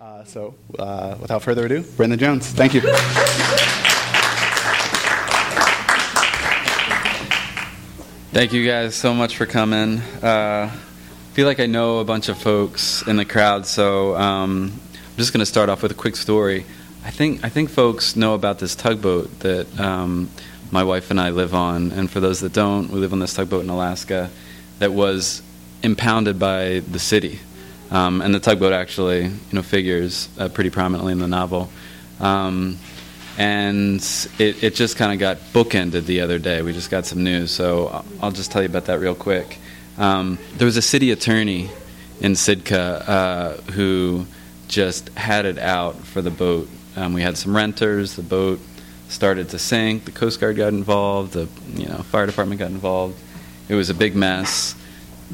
Uh, so, uh, without further ado, Brendan Jones. Thank you. Thank you guys so much for coming. Uh, I feel like I know a bunch of folks in the crowd, so um, I'm just going to start off with a quick story. I think I think folks know about this tugboat that um, my wife and I live on, and for those that don't, we live on this tugboat in Alaska that was impounded by the city, um, and the tugboat actually you know figures uh, pretty prominently in the novel. Um, and it, it just kind of got bookended the other day. We just got some news, so I'll just tell you about that real quick. Um, there was a city attorney in Sitka uh, who just had it out for the boat. Um, we had some renters. The boat started to sink. The Coast Guard got involved. The you know fire department got involved. It was a big mess.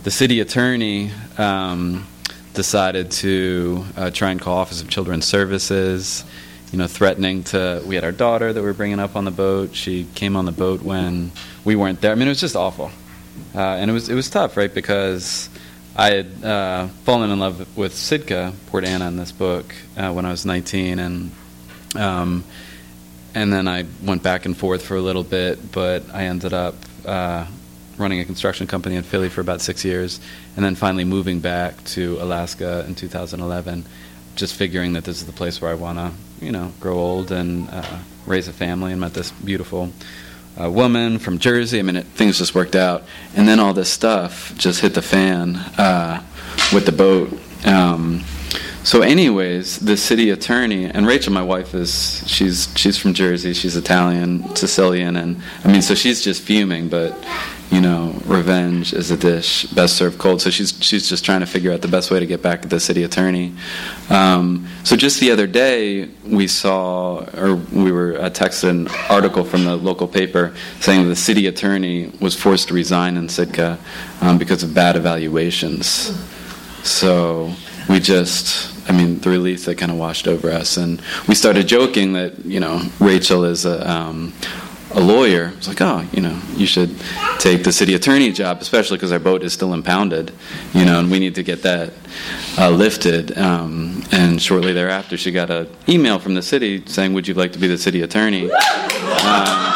The city attorney um, decided to uh, try and call Office of Children's Services you know, threatening to. We had our daughter that we were bringing up on the boat. She came on the boat when we weren't there. I mean, it was just awful, uh, and it was it was tough, right? Because I had uh, fallen in love with Sitka, Port Anna, in this book uh, when I was 19, and um, and then I went back and forth for a little bit, but I ended up uh, running a construction company in Philly for about six years, and then finally moving back to Alaska in 2011 just figuring that this is the place where I want to, you know, grow old and uh, raise a family, and met this beautiful uh, woman from Jersey. I mean, it, things just worked out, and then all this stuff just hit the fan uh, with the boat. Um, so, anyways, the city attorney and Rachel, my wife, is she's she's from Jersey. She's Italian, Sicilian, and I mean, so she's just fuming. But you know, revenge is a dish best served cold. So she's she's just trying to figure out the best way to get back at the city attorney. Um, so just the other day, we saw, or we were uh, texted an article from the local paper saying the city attorney was forced to resign in Sitka um, because of bad evaluations. So we just I mean, the relief that kind of washed over us. And we started joking that, you know, Rachel is a, um, a lawyer. was like, oh, you know, you should take the city attorney job, especially because our boat is still impounded, you know, and we need to get that uh, lifted. Um, and shortly thereafter, she got an email from the city saying, would you like to be the city attorney? Um,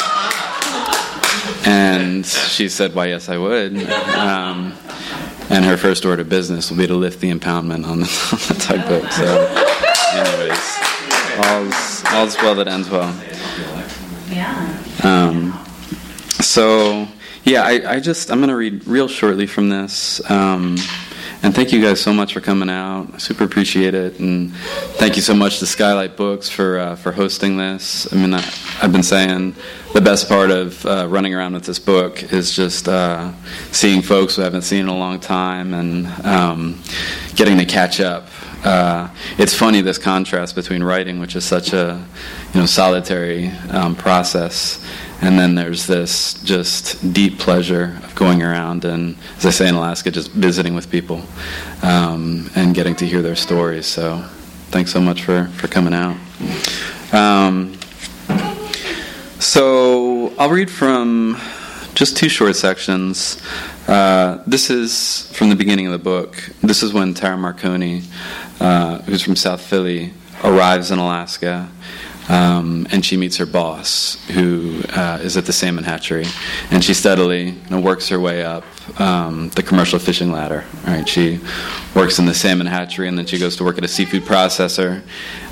and she said, why, yes, I would. Um, and her first order of business will be to lift the impoundment on the, on the tugboat. So, anyways, all's, all's well that ends well. Yeah. Um, so, yeah, I, I, just, I'm going to read real shortly from this. Um, and thank you guys so much for coming out. I super appreciate it. And thank you so much to Skylight Books for uh, for hosting this. I mean, I, have been saying the best part of uh, running around with this book is just uh, seeing folks who I haven't seen in a long time and um, getting to catch up. Uh, it's funny this contrast between writing, which is such a you know solitary um, process, and then there's this just deep pleasure of going around and, as I say in Alaska, just visiting with people um, and getting to hear their stories. So, thanks so much for, for coming out. Um, so, I'll read from just two short sections. Uh, this is from the beginning of the book. This is when Tara Marconi, uh, who's from South Philly, arrives in Alaska um, and she meets her boss, who uh, is at the salmon hatchery, and she steadily you know, works her way up um, the commercial fishing ladder. Right, she works in the salmon hatchery, and then she goes to work at a seafood processor,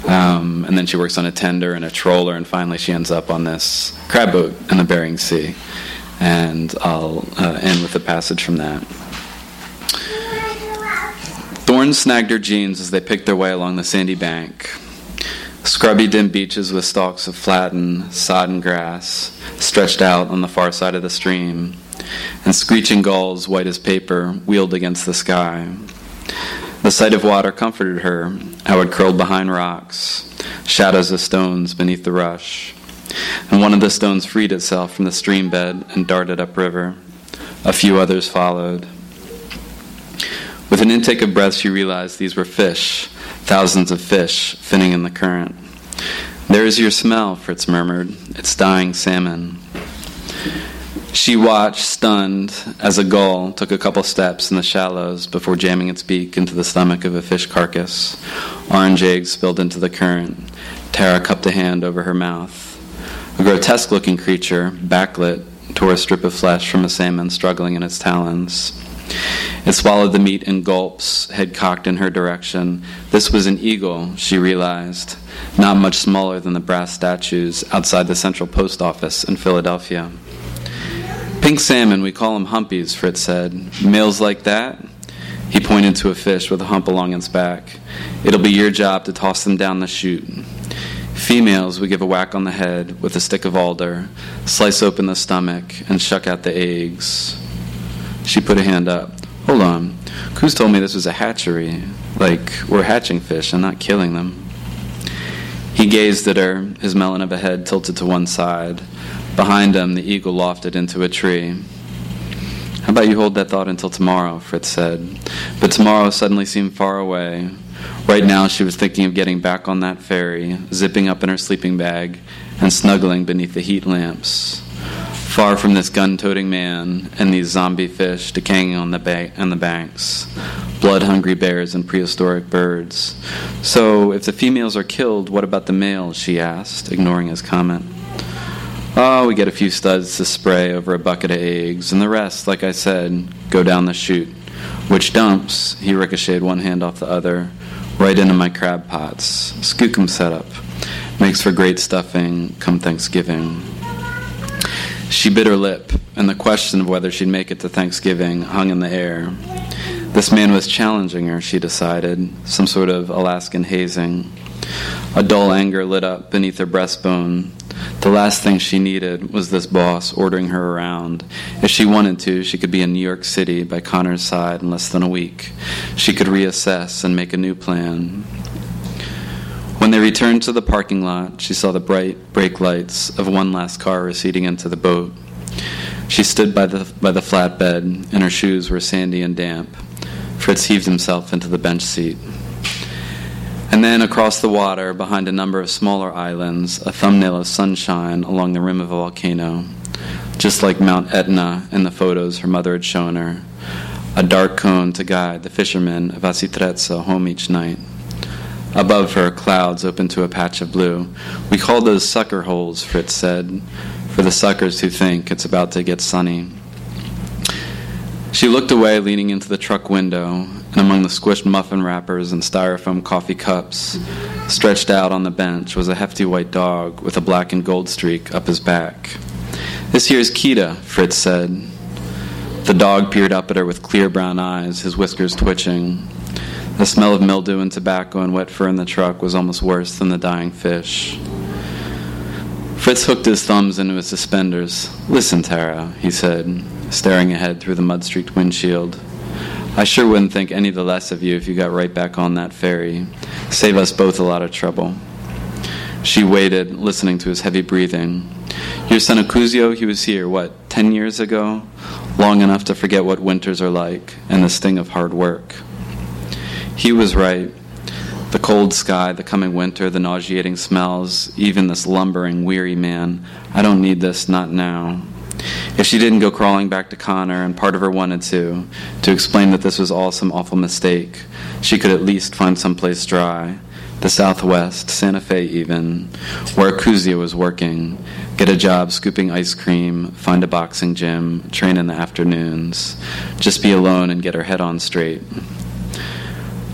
um, and then she works on a tender and a troller, and finally she ends up on this crab boat in the Bering Sea. And I'll uh, end with a passage from that. Thorns snagged her jeans as they picked their way along the sandy bank. Scrubby dim beaches with stalks of flattened, sodden grass stretched out on the far side of the stream, and screeching gulls, white as paper, wheeled against the sky. The sight of water comforted her, how it curled behind rocks, shadows of stones beneath the rush. And one of the stones freed itself from the stream bed and darted upriver. A few others followed. With an intake of breath, she realized these were fish, thousands of fish finning in the current. There is your smell, Fritz murmured. It's dying salmon. She watched, stunned, as a gull took a couple steps in the shallows before jamming its beak into the stomach of a fish carcass. Orange eggs spilled into the current. Tara cupped a hand over her mouth. A grotesque looking creature, backlit, tore a strip of flesh from a salmon struggling in its talons. It swallowed the meat in gulps, head cocked in her direction. This was an eagle, she realized, not much smaller than the brass statues outside the Central Post Office in Philadelphia. Pink salmon, we call them humpies, Fritz said. Males like that? He pointed to a fish with a hump along its back. It'll be your job to toss them down the chute. Females, we give a whack on the head with a stick of alder, slice open the stomach, and shuck out the eggs. She put a hand up. Hold on. Kuz told me this was a hatchery. Like, we're hatching fish and not killing them. He gazed at her, his melon of a head tilted to one side. Behind him, the eagle lofted into a tree. How about you hold that thought until tomorrow, Fritz said. But tomorrow suddenly seemed far away. Right now, she was thinking of getting back on that ferry, zipping up in her sleeping bag, and snuggling beneath the heat lamps far from this gun-toting man and these zombie fish decaying on the, ba- on the banks, blood-hungry bears and prehistoric birds. So, if the females are killed, what about the males? She asked, ignoring his comment. Oh, we get a few studs to spray over a bucket of eggs, and the rest, like I said, go down the chute. Which dumps, he ricocheted one hand off the other, right into my crab pots. Skookum setup. Makes for great stuffing come Thanksgiving. She bit her lip, and the question of whether she'd make it to Thanksgiving hung in the air. This man was challenging her, she decided, some sort of Alaskan hazing. A dull anger lit up beneath her breastbone. The last thing she needed was this boss ordering her around. If she wanted to, she could be in New York City by Connor's side in less than a week. She could reassess and make a new plan. When they returned to the parking lot, she saw the bright brake lights of one last car receding into the boat. She stood by the, by the flatbed, and her shoes were sandy and damp. Fritz heaved himself into the bench seat. And then across the water, behind a number of smaller islands, a thumbnail of sunshine along the rim of a volcano, just like Mount Etna in the photos her mother had shown her, a dark cone to guide the fishermen of Acitrezza home each night. Above her, clouds open to a patch of blue. We call those sucker holes, Fritz said, for the suckers who think it's about to get sunny. She looked away, leaning into the truck window, and among the squished muffin wrappers and styrofoam coffee cups, stretched out on the bench, was a hefty white dog with a black and gold streak up his back. This here's Kita, Fritz said. The dog peered up at her with clear brown eyes, his whiskers twitching. The smell of mildew and tobacco and wet fur in the truck was almost worse than the dying fish. Fritz hooked his thumbs into his suspenders. Listen, Tara, he said, staring ahead through the mud streaked windshield. I sure wouldn't think any the less of you if you got right back on that ferry. Save us both a lot of trouble. She waited, listening to his heavy breathing. Your son Acuzio, he was here, what, ten years ago? Long enough to forget what winters are like and the sting of hard work. He was right. The cold sky, the coming winter, the nauseating smells, even this lumbering, weary man. I don't need this, not now. If she didn't go crawling back to Connor, and part of her wanted to, to explain that this was all some awful mistake, she could at least find some place dry. The Southwest, Santa Fe even, where Acuzio was working, get a job scooping ice cream, find a boxing gym, train in the afternoons, just be alone and get her head on straight.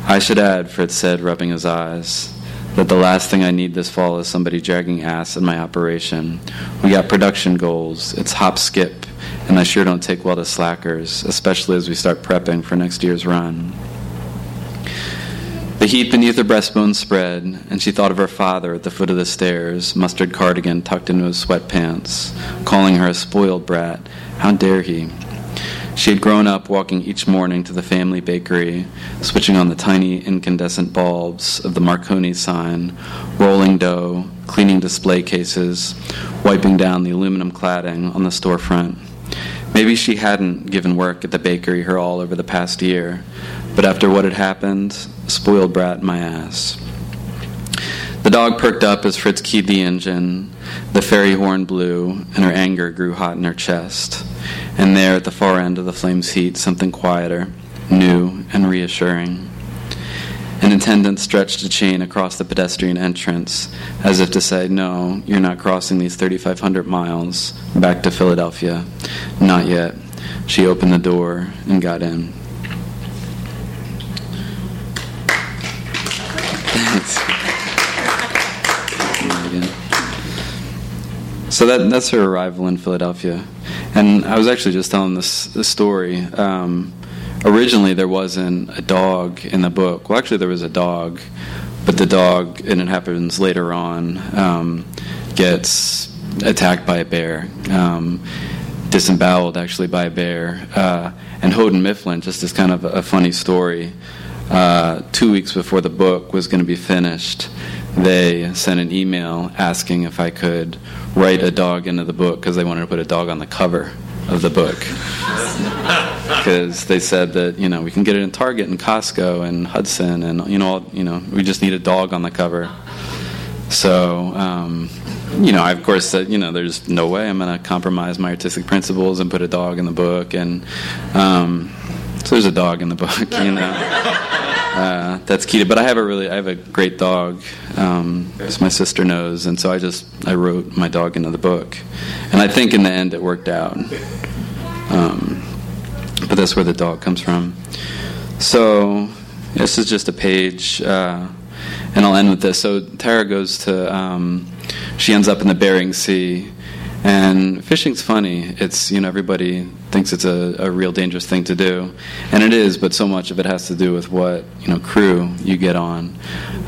I should add, Fritz said, rubbing his eyes, that the last thing I need this fall is somebody dragging ass in my operation. We got production goals. It's hop skip, and I sure don't take well to slackers, especially as we start prepping for next year's run. The heat beneath her breastbone spread, and she thought of her father at the foot of the stairs, mustard cardigan tucked into his sweatpants, calling her a spoiled brat. How dare he? She had grown up walking each morning to the family bakery, switching on the tiny incandescent bulbs of the Marconi sign, rolling dough, cleaning display cases, wiping down the aluminum cladding on the storefront. Maybe she hadn't given work at the bakery her all over the past year, but after what had happened, spoiled brat my ass. The dog perked up as Fritz keyed the engine. The ferry horn blew, and her anger grew hot in her chest. And there at the far end of the flame's heat, something quieter, new, and reassuring. An attendant stretched a chain across the pedestrian entrance as if to say, No, you're not crossing these 3,500 miles back to Philadelphia. Not yet. She opened the door and got in. So that, that's her arrival in Philadelphia. And I was actually just telling this, this story. Um, originally, there wasn't a dog in the book. Well, actually, there was a dog, but the dog, and it happens later on, um, gets attacked by a bear, um, disemboweled actually by a bear. Uh, and Houghton Mifflin, just as kind of a, a funny story, uh, two weeks before the book was going to be finished, they sent an email asking if I could write a dog into the book because they wanted to put a dog on the cover of the book. Because they said that you know we can get it in Target and Costco and Hudson and you know all, you know we just need a dog on the cover. So um, you know I of course said you know there's no way I'm going to compromise my artistic principles and put a dog in the book and um, so there's a dog in the book you know. Uh, that's key. But I have a really, I have a great dog, um, as my sister knows, and so I just I wrote my dog into the book, and I think in the end it worked out. Um, but that's where the dog comes from. So this is just a page, uh, and I'll end with this. So Tara goes to, um, she ends up in the Bering Sea and fishing's funny. It's, you know, everybody thinks it's a, a real dangerous thing to do. And it is, but so much of it has to do with what, you know, crew you get on.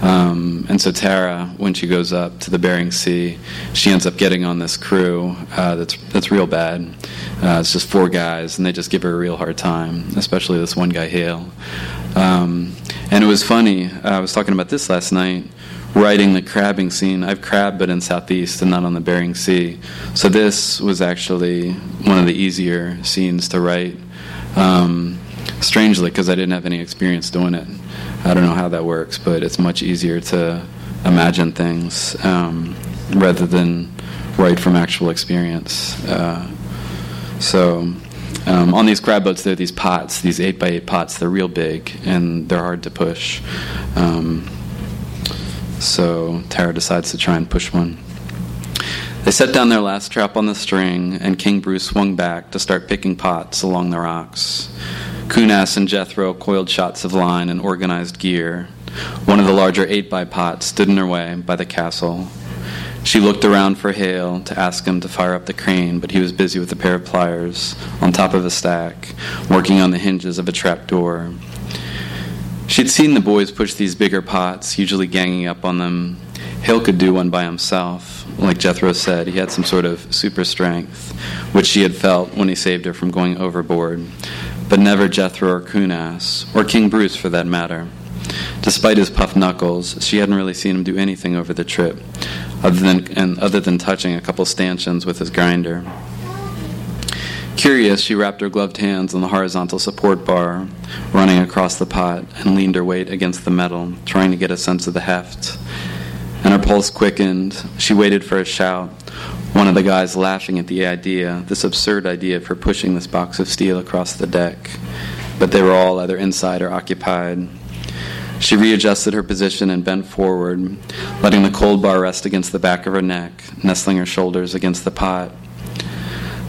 Um, and so Tara, when she goes up to the Bering Sea, she ends up getting on this crew uh, that's, that's real bad. Uh, it's just four guys, and they just give her a real hard time, especially this one guy, Hale. Um, and it was funny. I was talking about this last night writing the crabbing scene. I've crabbed, but in Southeast and not on the Bering Sea. So this was actually one of the easier scenes to write. Um, strangely, because I didn't have any experience doing it. I don't know how that works, but it's much easier to imagine things um, rather than write from actual experience. Uh, so. Um, on these crab boats, there are these pots, these 8 by 8 pots. They're real big and they're hard to push. Um, so Tara decides to try and push one. They set down their last trap on the string, and King Bruce swung back to start picking pots along the rocks. Kunas and Jethro coiled shots of line and organized gear. One of the larger 8 by pots stood in her way by the castle. She looked around for Hale to ask him to fire up the crane, but he was busy with a pair of pliers on top of a stack, working on the hinges of a trap door. She'd seen the boys push these bigger pots, usually ganging up on them. Hale could do one by himself. Like Jethro said, he had some sort of super strength, which she had felt when he saved her from going overboard. But never Jethro or Kunas, or King Bruce for that matter. Despite his puffed knuckles, she hadn't really seen him do anything over the trip, other than, and other than touching a couple stanchions with his grinder. Curious, she wrapped her gloved hands on the horizontal support bar, running across the pot, and leaned her weight against the metal, trying to get a sense of the heft. And her pulse quickened. She waited for a shout. One of the guys laughing at the idea, this absurd idea of her pushing this box of steel across the deck. But they were all either inside or occupied. She readjusted her position and bent forward, letting the cold bar rest against the back of her neck, nestling her shoulders against the pot.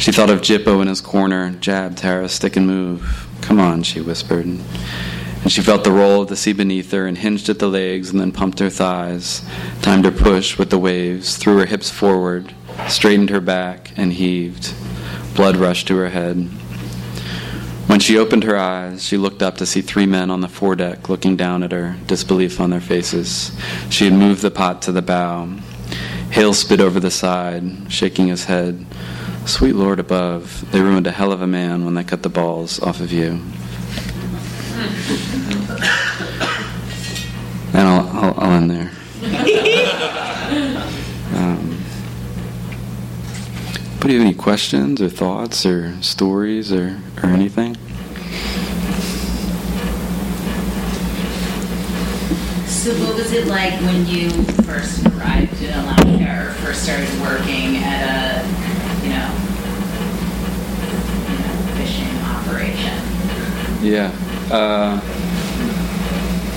She thought of Jippo in his corner. Jab, Tara, stick and move. Come on, she whispered. And she felt the roll of the sea beneath her and hinged at the legs and then pumped her thighs. Timed her push with the waves, threw her hips forward, straightened her back, and heaved. Blood rushed to her head. When she opened her eyes, she looked up to see three men on the foredeck looking down at her, disbelief on their faces. She had moved the pot to the bow. Hale spit over the side, shaking his head. Sweet Lord above, they ruined a hell of a man when they cut the balls off of you. And I'll, I'll, I'll end there. Um, but do you have any questions or thoughts or stories or, or anything? So, what was it like when you first arrived in Alaska or first started working at a you know, inspiration? Yeah. Uh,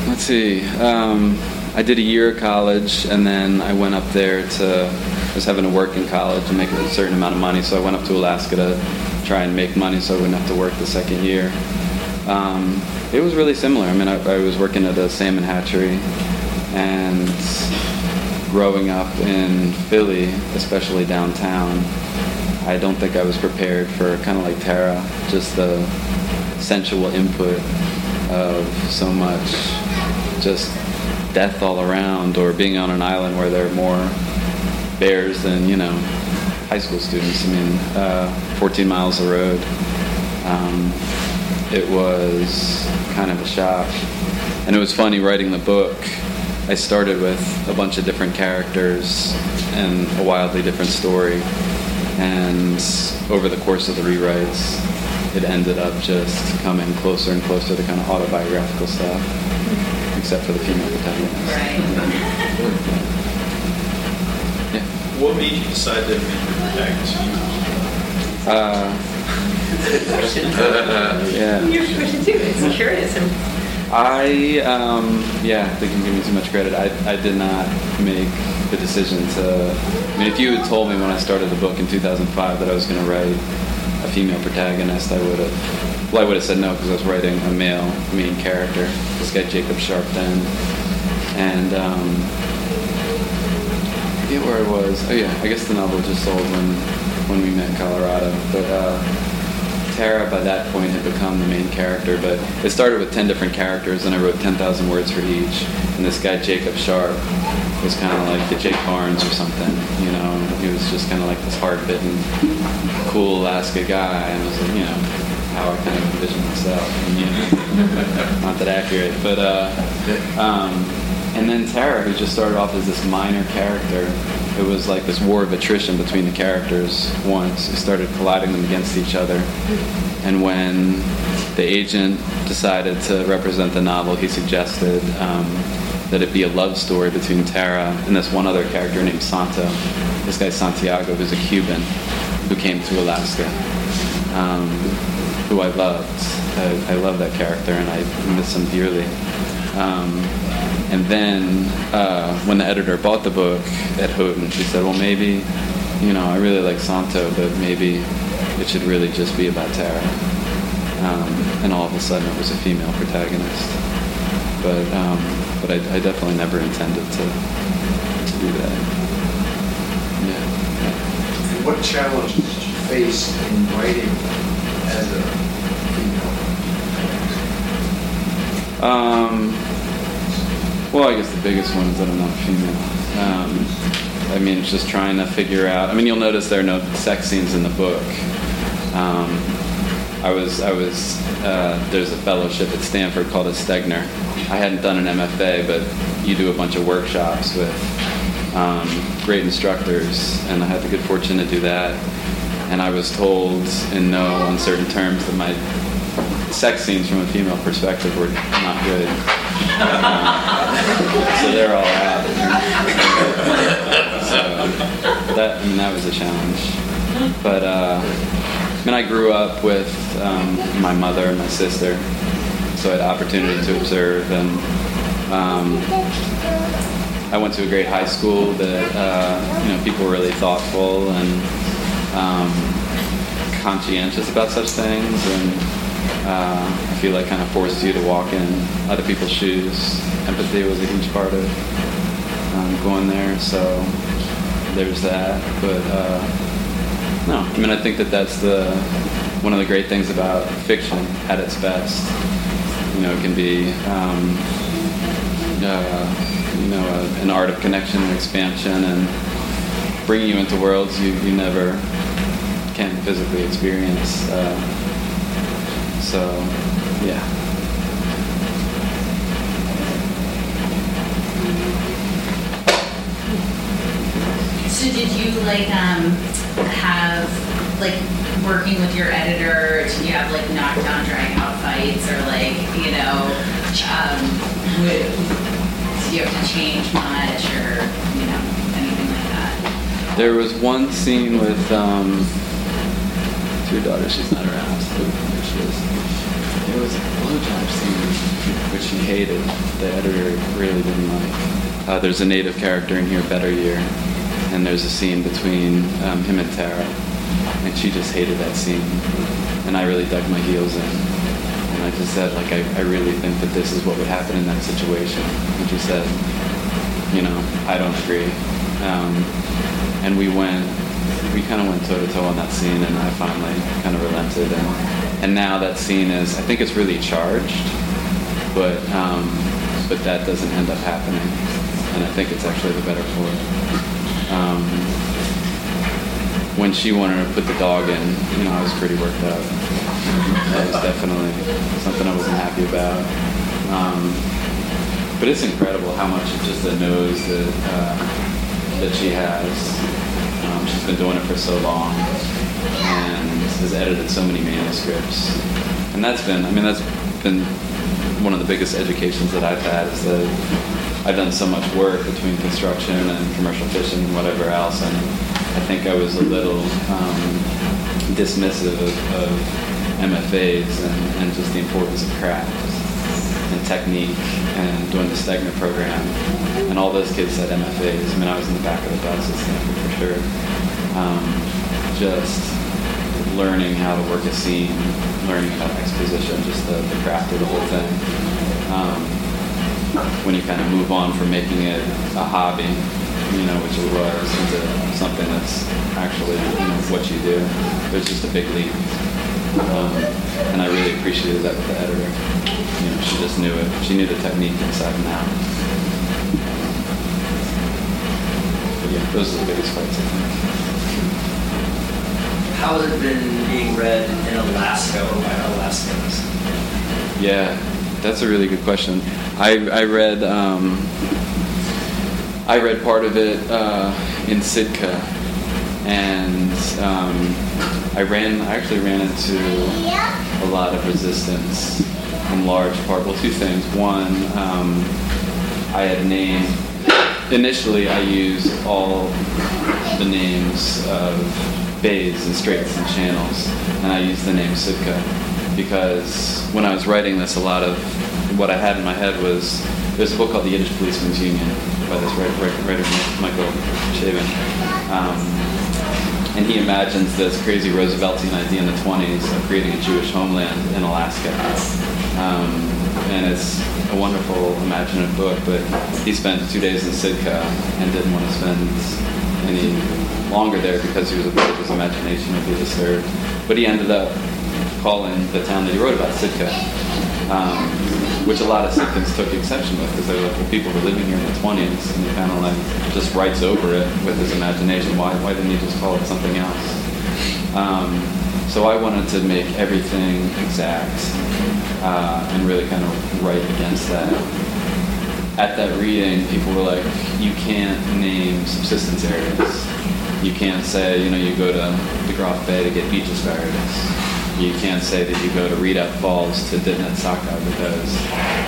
let's see. Um, I did a year of college, and then I went up there to. I was having to work in college and make a certain amount of money, so I went up to Alaska to try and make money, so I wouldn't have to work the second year. Um, it was really similar. I mean, I, I was working at a salmon hatchery, and growing up in Philly, especially downtown, I don't think I was prepared for kind of like Tara, just the sensual input of so much just death all around, or being on an island where there are more bears than you know high school students. I mean, uh, 14 miles of road. Um, it was kind of a shock, and it was funny writing the book. I started with a bunch of different characters and a wildly different story, and over the course of the rewrites, it ended up just coming closer and closer to kind of autobiographical stuff, except for the female protagonist. Right. Yeah. What made you decide to make your protagonist female? Uh, yeah. Your question too. It's curious. I, um, yeah, I think I'm giving too much credit. I, I did not make the decision to. I mean, if you had told me when I started the book in 2005 that I was going to write a female protagonist, I would have. Well, I would have said no because I was writing a male main character. This guy Jacob Sharp then, and um, I forget where I was. Oh yeah, I guess the novel just sold when when we met in Colorado, but. Uh, Tara by that point had become the main character, but it started with 10 different characters, and I wrote 10,000 words for each. And this guy, Jacob Sharp, was kind of like the Jake Barnes or something, you know? He was just kind of like this hard bitten, cool Alaska guy, and it was like, you know, how I kind of envisioned myself. And, you know, not that accurate, but, uh, um, and then Tara, who just started off as this minor character, it was like this war of attrition between the characters once. It started colliding them against each other. And when the agent decided to represent the novel, he suggested um, that it be a love story between Tara and this one other character named Santo. This guy Santiago, who's a Cuban who came to Alaska, um, who I loved. I, I love that character and I miss him dearly. Um, and then uh, when the editor bought the book at Houghton, she said, well, maybe, you know, I really like Santo, but maybe it should really just be about Tara. Um, and all of a sudden it was a female protagonist. But, um, but I, I definitely never intended to, to do that. Yeah. And what challenges did you face in writing as a female? Um, well, I guess the biggest one is that I'm not female. Um, I mean, it's just trying to figure out. I mean, you'll notice there are no sex scenes in the book. Um, I was, I was. Uh, there's a fellowship at Stanford called a Stegner. I hadn't done an MFA, but you do a bunch of workshops with um, great instructors, and I had the good fortune to do that. And I was told in no uncertain terms that my sex scenes from a female perspective were not good. So they're all out. so that I mean that was a challenge. But uh, I mean I grew up with um, my mother and my sister, so I had opportunity to observe and. Um, I went to a great high school that uh, you know people were really thoughtful and um, conscientious about such things, and uh, I feel like kind of forced you to walk in other people's shoes. Empathy was a huge part of um, going there, so there's that. But uh, no, I mean I think that that's the one of the great things about fiction at its best. You know, it can be. Um, uh, you know, a, an art of connection and expansion and bringing you into worlds you, you never can physically experience. Uh, so, yeah. So did you like um have like working with your editor? Did you have like knockdown, drag out fights, or like you know, um, would, did you have to change much, or you know, anything like that? There was one scene with um, with your daughter. She's not around. So there she is. Which he hated. The editor really didn't like. Uh, there's a native character in here, Better Year, and there's a scene between um, him and Tara, and she just hated that scene. And I really dug my heels in. And I just said, like, I, I really think that this is what would happen in that situation. And she said, you know, I don't agree. Um, and we went, we kind of went toe to toe on that scene, and I finally kind of relented. And, and now that scene is, I think it's really charged, but um, but that doesn't end up happening, and I think it's actually the better for it. Um, when she wanted to put the dog in, you know, I was pretty worked up. That was definitely something I wasn't happy about. Um, but it's incredible how much just the nose that uh, that she has. Um, she's been doing it for so long and has edited so many manuscripts. And that's been, I mean, that's been one of the biggest educations that I've had is that I've done so much work between construction and commercial fishing and whatever else, and I think I was a little um, dismissive of, of MFAs and, and just the importance of craft and technique and doing the Stegner program. And all those kids said MFAs. I mean, I was in the back of the bus at for sure. Um, just learning how to work a scene, learning about exposition, just the, the craft of the whole thing. Um, when you kind of move on from making it a hobby, you know, which it was, into something that's actually, you know, what you do, there's just a big leap. Um, and I really appreciated that with the editor. You know, she just knew it. She knew the technique inside and out. But yeah, those are the biggest fights, I think. How has it been being read in Alaska or by Alaskans? Yeah, that's a really good question. I, I read um, I read part of it uh, in Sitka, and um, I ran I actually ran into a lot of resistance in large part. Well, two things. One, um, I had named initially I used all the names of bays and straits and channels, and I used the name Sitka because when I was writing this, a lot of what I had in my head was there's a book called The Yiddish Policeman's Union by this writer, writer Michael Chabon. Um, and he imagines this crazy Rooseveltian idea in the 20s of creating a Jewish homeland in Alaska. Um, and it's a wonderful imaginative book, but he spent two days in Sitka and didn't want to spend any longer there because he was afraid his imagination would be disturbed. But he ended up calling the town that he wrote about Sitka, um, which a lot of Sitkans took exception with because they were like, well, people who were living here in the 20s, and he kind of like just writes over it with his imagination. Why, why didn't he just call it something else? Um, so I wanted to make everything exact uh, and really kind of write against that. At that reading, people were like, you can't name subsistence areas. You can't say, you know, you go to the Groff Bay to get beach asparagus you can't say that you go to Redoubt Falls to dipnet sockeye because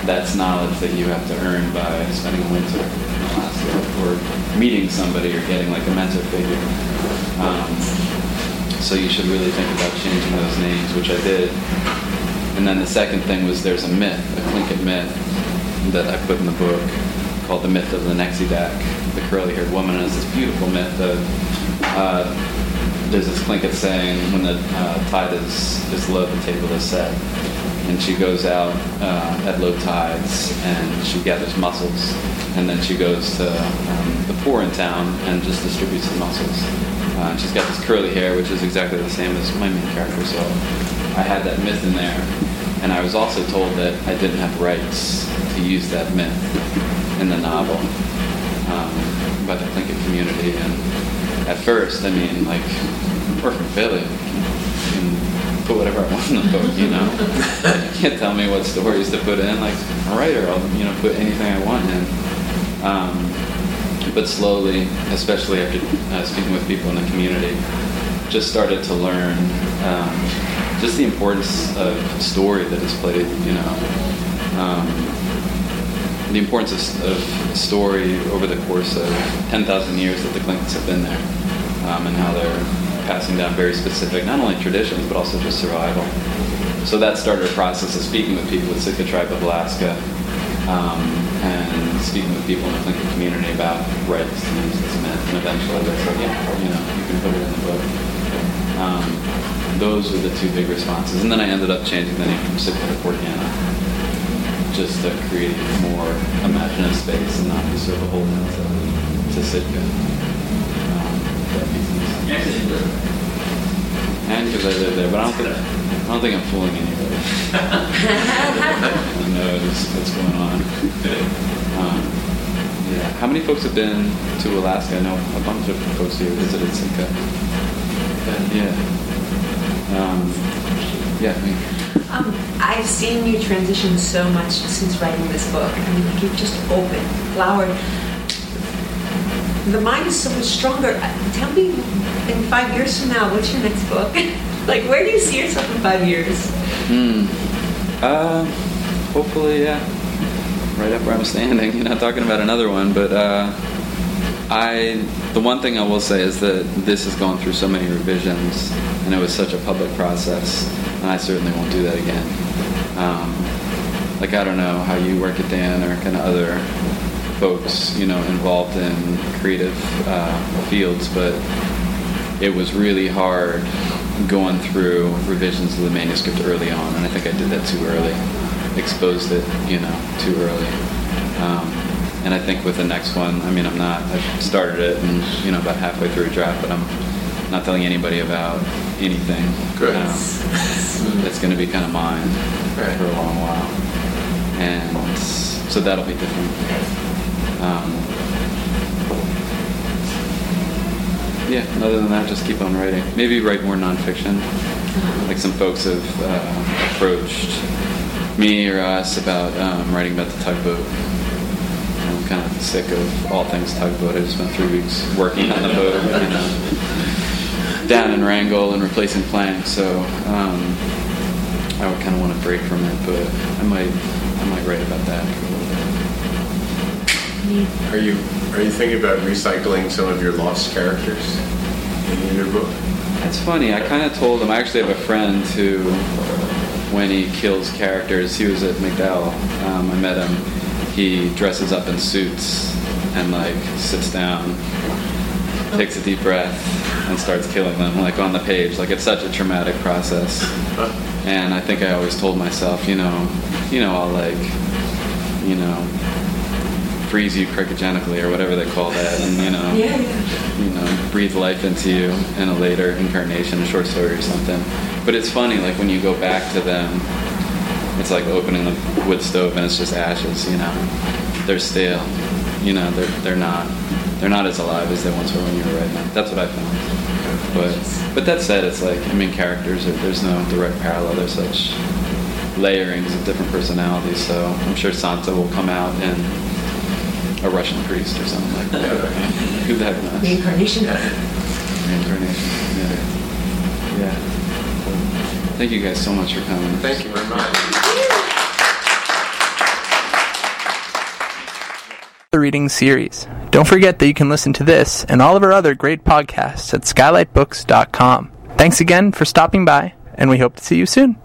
that's knowledge that you have to earn by spending a winter in Alaska or meeting somebody or getting like a mentor figure. Um, so you should really think about changing those names, which I did. And then the second thing was there's a myth, a Tlingit myth, that I put in the book called the myth of the Nexidak, the curly-haired woman. And it's this beautiful myth of uh, there's this Tlingit saying when the uh, tide is, is low, the table is set. And she goes out uh, at low tides and she gathers mussels. And then she goes to um, the poor in town and just distributes the mussels. Uh, she's got this curly hair, which is exactly the same as my main character. So I had that myth in there. And I was also told that I didn't have rights to use that myth in the novel um, by the Tlingit community. And at first, I mean, like, we're from Philly. Can put whatever I want in the book, you know? you can't tell me what stories to put in. Like, a writer, I'll, you know, put anything I want in. Um, but slowly, especially after uh, speaking with people in the community, just started to learn um, just the importance of story that is played, you know. Um, the importance of, of, story over the course of 10,000 years that the Tlingits have been there, um, and how they're passing down very specific, not only traditions, but also just survival. so that started a process of speaking with people with Sitka Tribe of Alaska um, and speaking with people in the Tlingit community about rights to use myth. And eventually they said, yeah, you know, you can put it in the book. Um, those were the two big responses. And then I ended up changing the name from Sitka to Portana just to create more imaginative space and not be so beholden to, to Sitka. Um. And because I live there, but I don't think I don't think I'm fooling anybody. I know what's going on. Um, yeah. How many folks have been to Alaska? I know a bunch of folks here visited Sitka. Yeah. Um, yeah. Um, I've seen you transition so much since writing this book. I mean, you've just opened, flowered. The mind is so much stronger. Tell me, in five years from now, what's your next book? like, where do you see yourself in five years? Hmm. Uh, hopefully, yeah. Right up where I'm standing. You're not talking about another one, but uh, I. The one thing I will say is that this has gone through so many revisions, and it was such a public process, and I certainly won't do that again. Um, like I don't know how you work at Dan or kind of other folks, you know, involved in creative uh, fields, but it was really hard going through revisions of the manuscript early on, and I think I did that too early, exposed it, you know, too early. Um, and I think with the next one, I mean, I'm not, I've started it and, you know, about halfway through a draft, but I'm not telling anybody about anything. Good. Um, it's going to be kind of mine Right. for a long while. And so that'll be different. Um, yeah, other than that, just keep on writing. Maybe write more nonfiction. Like some folks have uh, approached me or us about um, writing about the tugboat. I'm kind of sick of all things tugboat. I just spent three weeks working on the boat, you know, down in Wrangell and replacing planks. So um, I would kind of want to break from it, but I might, I might write about that for a little bit. Are you are you thinking about recycling some of your lost characters in your book? That's funny. I kind of told him. I actually have a friend who, when he kills characters, he was at MacDowell. Um, I met him. He dresses up in suits and like sits down, takes a deep breath, and starts killing them like on the page. Like it's such a traumatic process. And I think I always told myself, you know, you know, I'll like, you know, freeze you cryogenically or whatever they call that, and you know, Yeah, yeah. you know, breathe life into you in a later incarnation, a short story or something. But it's funny, like when you go back to them, it's like opening the wood stove and it's just ashes. You know, they're stale. You know, they're they're not they're not as alive as they once were when you were writing them. That's what I found. But but that said, it's like I mean, characters. Are, there's no direct parallel. There's such layerings of different personalities. So I'm sure Santo will come out in a Russian priest or something like that. Who the heck knows? Reincarnation. Reincarnation. Yeah. Yeah. Thank you guys so much for coming. Thank you very much. Reading series. Don't forget that you can listen to this and all of our other great podcasts at skylightbooks.com. Thanks again for stopping by, and we hope to see you soon.